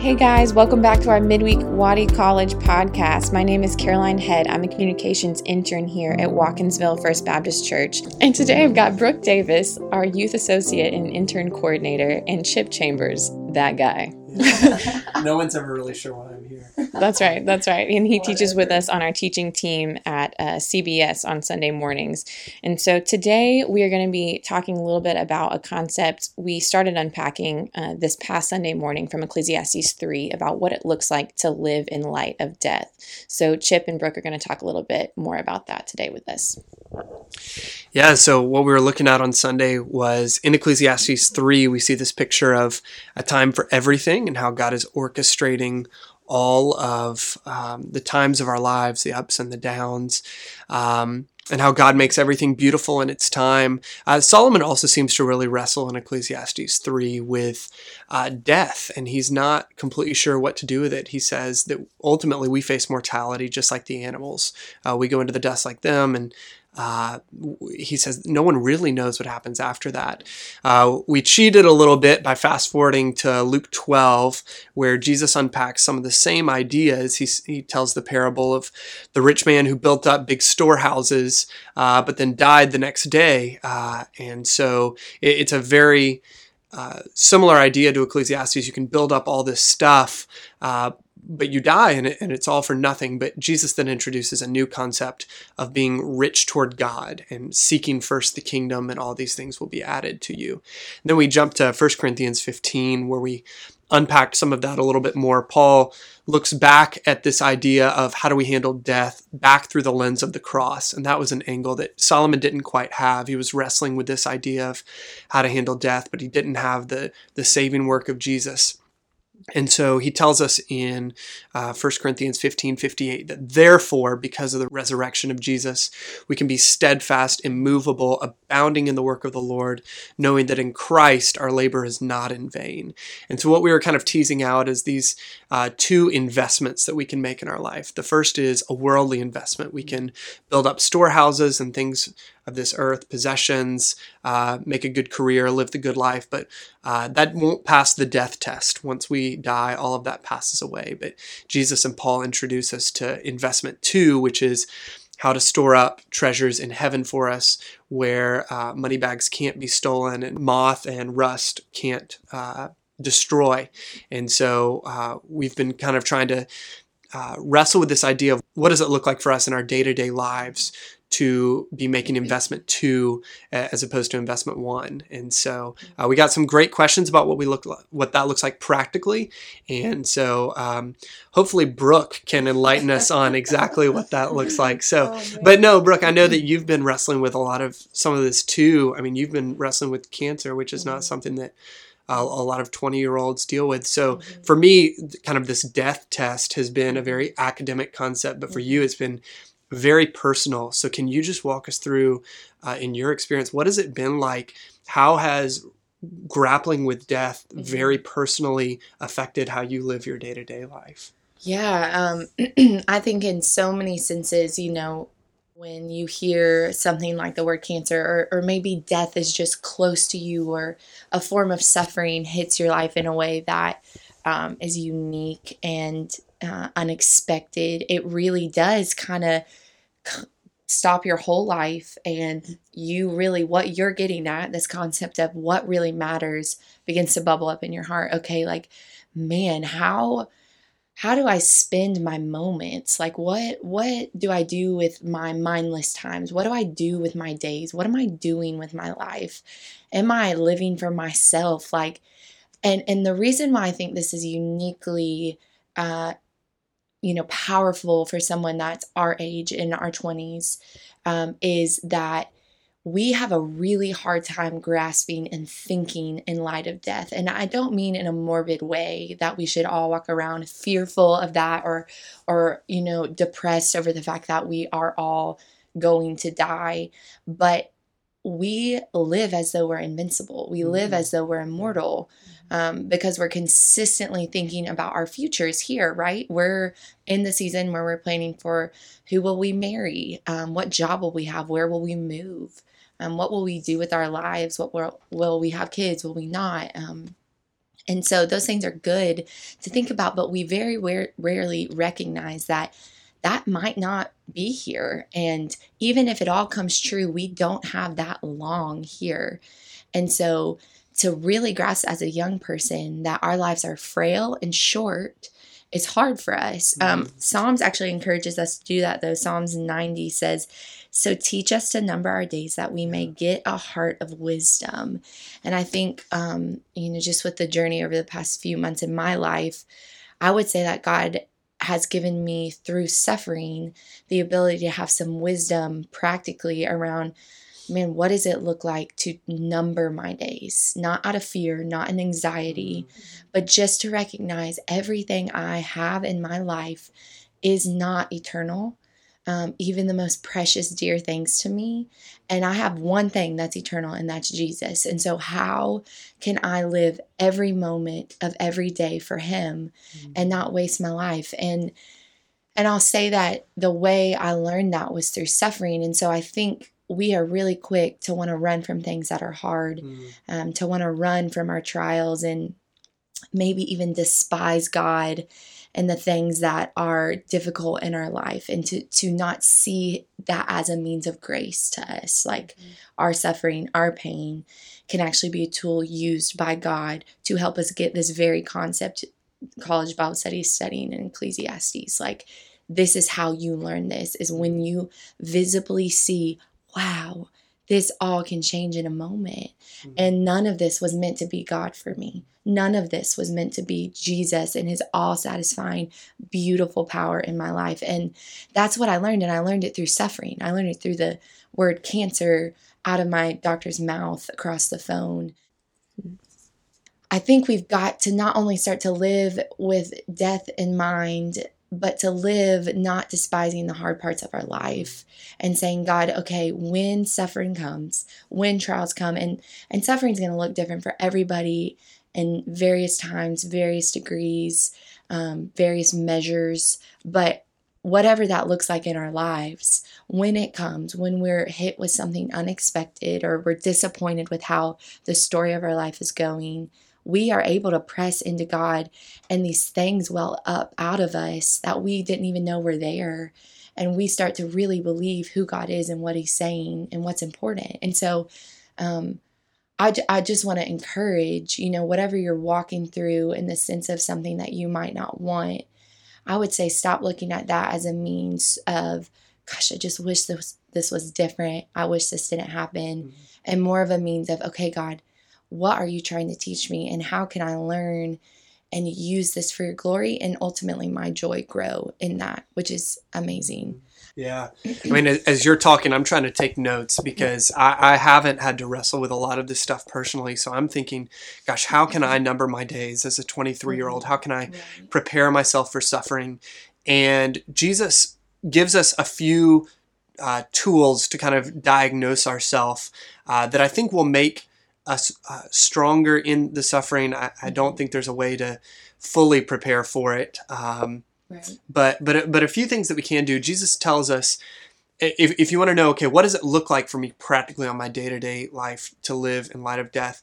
Hey guys, welcome back to our midweek Waddy College podcast. My name is Caroline Head. I'm a communications intern here at Watkinsville First Baptist Church. And today I've got Brooke Davis, our youth associate and intern coordinator, and Chip Chambers, that guy. No one's ever really sure why I'm here. That's right. That's right. And he teaches with us on our teaching team at uh, CBS on Sunday mornings. And so today we are going to be talking a little bit about a concept we started unpacking uh, this past Sunday morning from Ecclesiastes 3 about what it looks like to live in light of death. So Chip and Brooke are going to talk a little bit more about that today with us. Yeah, so what we were looking at on Sunday was in Ecclesiastes 3, we see this picture of a time for everything and how God is orchestrating all of um, the times of our lives, the ups and the downs, um, and how God makes everything beautiful in its time. Uh, Solomon also seems to really wrestle in Ecclesiastes 3 with uh, death, and he's not completely sure what to do with it. He says that ultimately we face mortality just like the animals. Uh, we go into the dust like them, and uh, he says no one really knows what happens after that. Uh, we cheated a little bit by fast forwarding to Luke 12, where Jesus unpacks some of the same ideas. He, he tells the parable of the rich man who built up big storehouses, uh, but then died the next day. Uh, and so it, it's a very uh, similar idea to Ecclesiastes. You can build up all this stuff, uh, but you die and, it, and it's all for nothing. But Jesus then introduces a new concept of being rich toward God and seeking first the kingdom, and all these things will be added to you. And then we jump to 1 Corinthians 15, where we unpack some of that a little bit more. Paul looks back at this idea of how do we handle death back through the lens of the cross. And that was an angle that Solomon didn't quite have. He was wrestling with this idea of how to handle death, but he didn't have the, the saving work of Jesus. And so he tells us in uh, 1 Corinthians 15 58 that therefore, because of the resurrection of Jesus, we can be steadfast, immovable, abounding in the work of the Lord, knowing that in Christ our labor is not in vain. And so, what we were kind of teasing out is these uh, two investments that we can make in our life. The first is a worldly investment. We can build up storehouses and things of this earth, possessions, uh, make a good career, live the good life, but uh, that won't pass the death test. Once we die, all of that passes away. But Jesus and Paul introduce us to investment two, which is how to store up treasures in heaven for us where uh, money bags can't be stolen and moth and rust can't uh, destroy. And so uh, we've been kind of trying to uh, wrestle with this idea of what does it look like for us in our day-to-day lives to be making investment two as opposed to investment one. And so uh, we got some great questions about what we look like, what that looks like practically. And so um, hopefully Brooke can enlighten us on exactly what that looks like. So, oh, but no, Brooke, I know that you've been wrestling with a lot of some of this too. I mean, you've been wrestling with cancer, which is not mm-hmm. something that uh, a lot of 20 year olds deal with. So mm-hmm. for me, kind of this death test has been a very academic concept, but for mm-hmm. you, it's been very personal. So, can you just walk us through, uh, in your experience, what has it been like? How has grappling with death mm-hmm. very personally affected how you live your day to day life? Yeah, um, I think in so many senses, you know, when you hear something like the word cancer, or, or maybe death is just close to you, or a form of suffering hits your life in a way that um, is unique and uh, unexpected, it really does kind of c- stop your whole life. And you really, what you're getting at, this concept of what really matters begins to bubble up in your heart. Okay, like, man, how how do I spend my moments? Like what what do I do with my mindless times? What do I do with my days? What am I doing with my life? Am I living for myself? Like and and the reason why I think this is uniquely uh you know powerful for someone that's our age in our 20s um, is that we have a really hard time grasping and thinking in light of death. And I don't mean in a morbid way that we should all walk around fearful of that or or you know depressed over the fact that we are all going to die, but we live as though we're invincible. We live mm-hmm. as though we're immortal um, because we're consistently thinking about our futures here, right? We're in the season where we're planning for who will we marry, um, what job will we have, where will we move, um, what will we do with our lives, what will, will we have kids, will we not? Um, And so those things are good to think about, but we very rarely recognize that that might not be here. And even if it all comes true, we don't have that long here. And so to really grasp as a young person that our lives are frail and short is hard for us. Um, mm-hmm. Psalms actually encourages us to do that, though. Psalms 90 says, So teach us to number our days that we may get a heart of wisdom. And I think, um, you know, just with the journey over the past few months in my life, I would say that God has given me through suffering the ability to have some wisdom practically around man, what does it look like to number my days? Not out of fear, not in anxiety, mm-hmm. but just to recognize everything I have in my life is not eternal. Um, even the most precious, dear things to me. And I have one thing that's eternal, and that's Jesus. And so, how can I live every moment of every day for Him mm-hmm. and not waste my life? And and I'll say that the way I learned that was through suffering. And so I think we are really quick to want to run from things that are hard, mm. um, to want to run from our trials and maybe even despise God and the things that are difficult in our life and to to not see that as a means of grace to us like mm. our suffering our pain can actually be a tool used by God to help us get this very concept college bible study studying in ecclesiastes like this is how you learn this is when you visibly see wow, this all can change in a moment. Mm-hmm. And none of this was meant to be God for me. None of this was meant to be Jesus and his all satisfying, beautiful power in my life. And that's what I learned. And I learned it through suffering. I learned it through the word cancer out of my doctor's mouth across the phone. I think we've got to not only start to live with death in mind but to live not despising the hard parts of our life and saying god okay when suffering comes when trials come and and suffering is going to look different for everybody in various times various degrees um, various measures but whatever that looks like in our lives when it comes when we're hit with something unexpected or we're disappointed with how the story of our life is going we are able to press into God and these things well up out of us that we didn't even know were there. And we start to really believe who God is and what He's saying and what's important. And so, um, I, I just want to encourage, you know, whatever you're walking through in the sense of something that you might not want, I would say stop looking at that as a means of, gosh, I just wish this, this was different. I wish this didn't happen. Mm-hmm. And more of a means of, okay, God, what are you trying to teach me and how can I learn and use this for your glory and ultimately my joy grow in that, which is amazing. Yeah. I mean, as you're talking, I'm trying to take notes because I, I, haven't had to wrestle with a lot of this stuff personally. So I'm thinking, gosh, how can I number my days as a 23 year old? How can I prepare myself for suffering? And Jesus gives us a few uh, tools to kind of diagnose ourselves uh, that I think will make us uh, stronger in the suffering. I, I, don't think there's a way to fully prepare for it. Um, right. But but but a few things that we can do. Jesus tells us if, if you want to know, okay, what does it look like for me practically on my day to day life to live in light of death?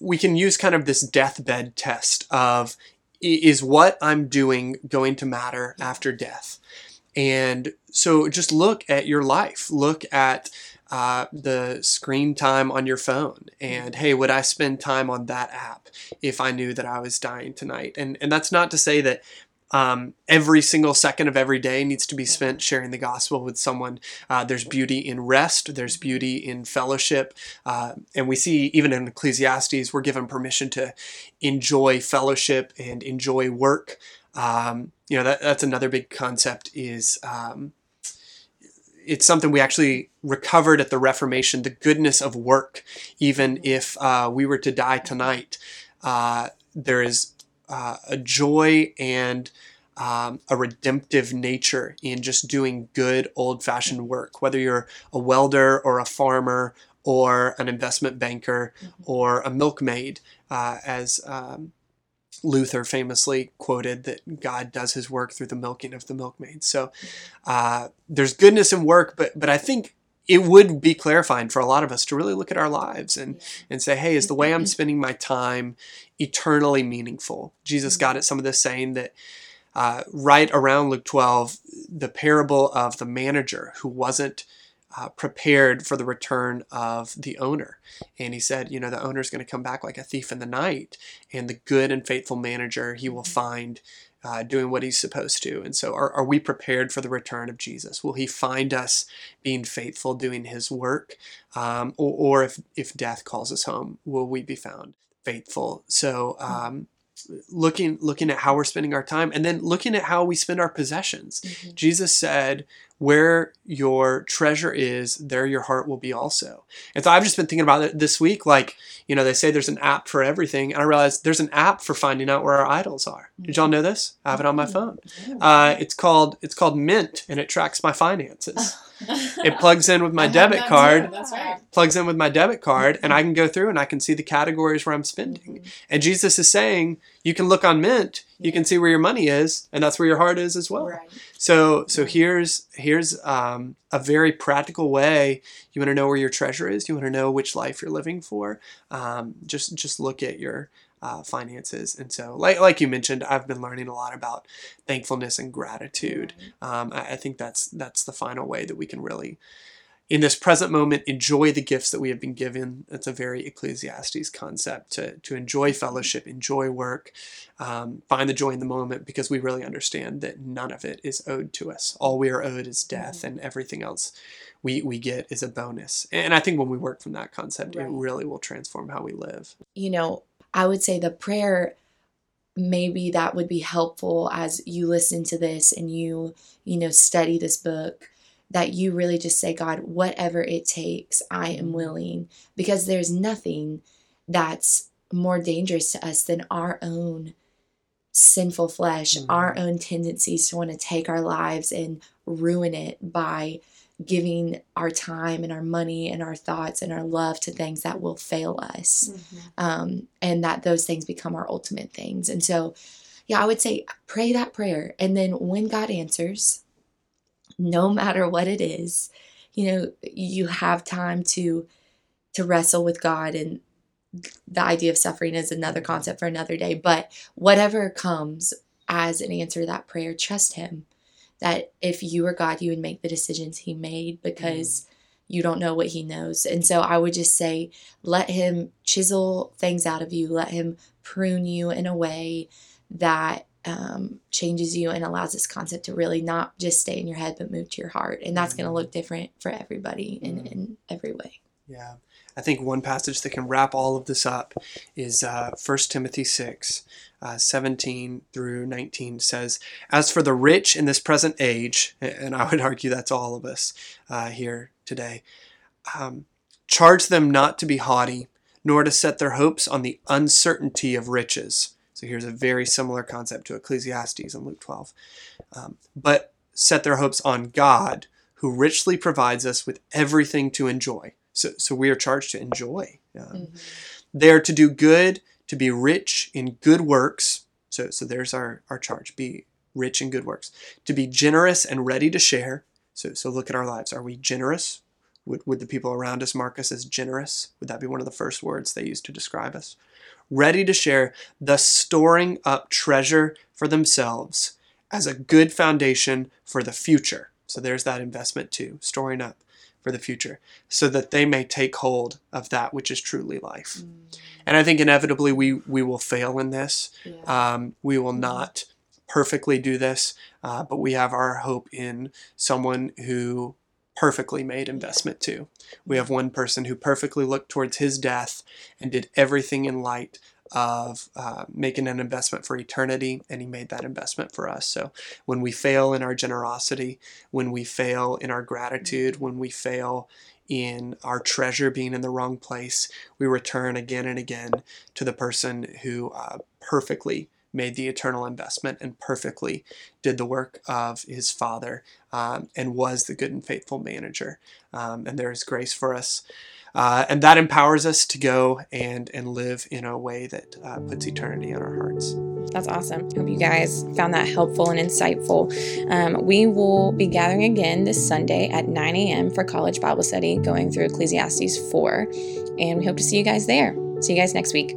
We can use kind of this deathbed test of is what I'm doing going to matter after death? And so just look at your life. Look at uh, the screen time on your phone and hey would i spend time on that app if i knew that i was dying tonight and and that's not to say that um, every single second of every day needs to be spent sharing the gospel with someone. Uh, there's beauty in rest, there's beauty in fellowship. Uh, and we see even in Ecclesiastes, we're given permission to enjoy fellowship and enjoy work. Um, you know, that, that's another big concept is um, it's something we actually recovered at the Reformation the goodness of work. Even if uh, we were to die tonight, uh, there is uh, a joy and um, a redemptive nature in just doing good old fashioned work, whether you're a welder or a farmer or an investment banker mm-hmm. or a milkmaid, uh, as um, Luther famously quoted that God does his work through the milking of the milkmaid. So uh, there's goodness in work, but but I think it would be clarifying for a lot of us to really look at our lives and, and say, hey, is the way I'm spending my time eternally meaningful? Jesus got at some of this saying that uh, right around Luke 12, the parable of the manager who wasn't uh, prepared for the return of the owner. And he said, you know, the owner's going to come back like a thief in the night, and the good and faithful manager he will find uh, doing what he's supposed to. And so, are, are we prepared for the return of Jesus? Will he find us being faithful, doing his work? Um, or, or if, if death calls us home, will we be found faithful? So, um, looking looking at how we're spending our time and then looking at how we spend our possessions mm-hmm. jesus said where your treasure is, there your heart will be also. And so I've just been thinking about it this week. Like, you know, they say there's an app for everything. And I realized there's an app for finding out where our idols are. Did y'all know this? I have it on my phone. Uh, it's called it's called Mint, and it tracks my finances. It plugs in with my debit card. That's right. Plugs in with my debit card, and I can go through and I can see the categories where I'm spending. Mm-hmm. And Jesus is saying, you can look on Mint, you can see where your money is, and that's where your heart is as well. Right. So, so here's here's um, a very practical way. You want to know where your treasure is. You want to know which life you're living for. Um, just just look at your uh, finances. And so, like like you mentioned, I've been learning a lot about thankfulness and gratitude. Um, I, I, think that's that's the final way that we can really, in this present moment, enjoy the gifts that we have been given. That's a very Ecclesiastes concept to to enjoy fellowship, enjoy work, um, find the joy in the moment, because we really understand that none of it is owed to us. All we are owed is death, mm-hmm. and everything else we, we get is a bonus. And I think when we work from that concept, right. it really will transform how we live. You know, I would say the prayer maybe that would be helpful as you listen to this and you you know study this book that you really just say god whatever it takes i am mm-hmm. willing because there's nothing that's more dangerous to us than our own sinful flesh mm-hmm. our own tendencies to want to take our lives and ruin it by giving our time and our money and our thoughts and our love to things that will fail us mm-hmm. um, and that those things become our ultimate things. And so yeah i would say pray that prayer. And then when god answers no matter what it is you know you have time to to wrestle with god. And the idea of suffering is another concept for another day. But whatever comes as an answer to that prayer trust him that if you were God, you would make the decisions He made because mm. you don't know what He knows. And so I would just say, let Him chisel things out of you, let Him prune you in a way that um, changes you and allows this concept to really not just stay in your head but move to your heart. And that's mm. going to look different for everybody in, mm. in every way. Yeah. I think one passage that can wrap all of this up is uh, 1 Timothy 6, uh, 17 through 19 says, As for the rich in this present age, and I would argue that's all of us uh, here today, um, charge them not to be haughty, nor to set their hopes on the uncertainty of riches. So here's a very similar concept to Ecclesiastes in Luke 12. Um, but set their hopes on God, who richly provides us with everything to enjoy. So, so we are charged to enjoy. Um, mm-hmm. They are to do good, to be rich in good works. So, so there's our, our charge be rich in good works. To be generous and ready to share. So, so look at our lives. Are we generous? Would, would the people around us mark us as generous? Would that be one of the first words they use to describe us? Ready to share, thus storing up treasure for themselves as a good foundation for the future. So there's that investment two, storing up for the future, so that they may take hold of that which is truly life. Mm. And I think inevitably we we will fail in this. Yeah. Um, we will not perfectly do this, uh, but we have our hope in someone who perfectly made investment two. We have one person who perfectly looked towards his death and did everything in light of uh, making an investment for eternity, and He made that investment for us. So when we fail in our generosity, when we fail in our gratitude, when we fail in our treasure being in the wrong place, we return again and again to the person who uh, perfectly made the eternal investment and perfectly did the work of his father um, and was the good and faithful manager. Um, and there is grace for us uh, and that empowers us to go and, and live in a way that uh, puts eternity on our hearts. That's awesome. Hope you guys found that helpful and insightful. Um, we will be gathering again this Sunday at 9 a.m. for college Bible study, going through Ecclesiastes 4. And we hope to see you guys there. See you guys next week.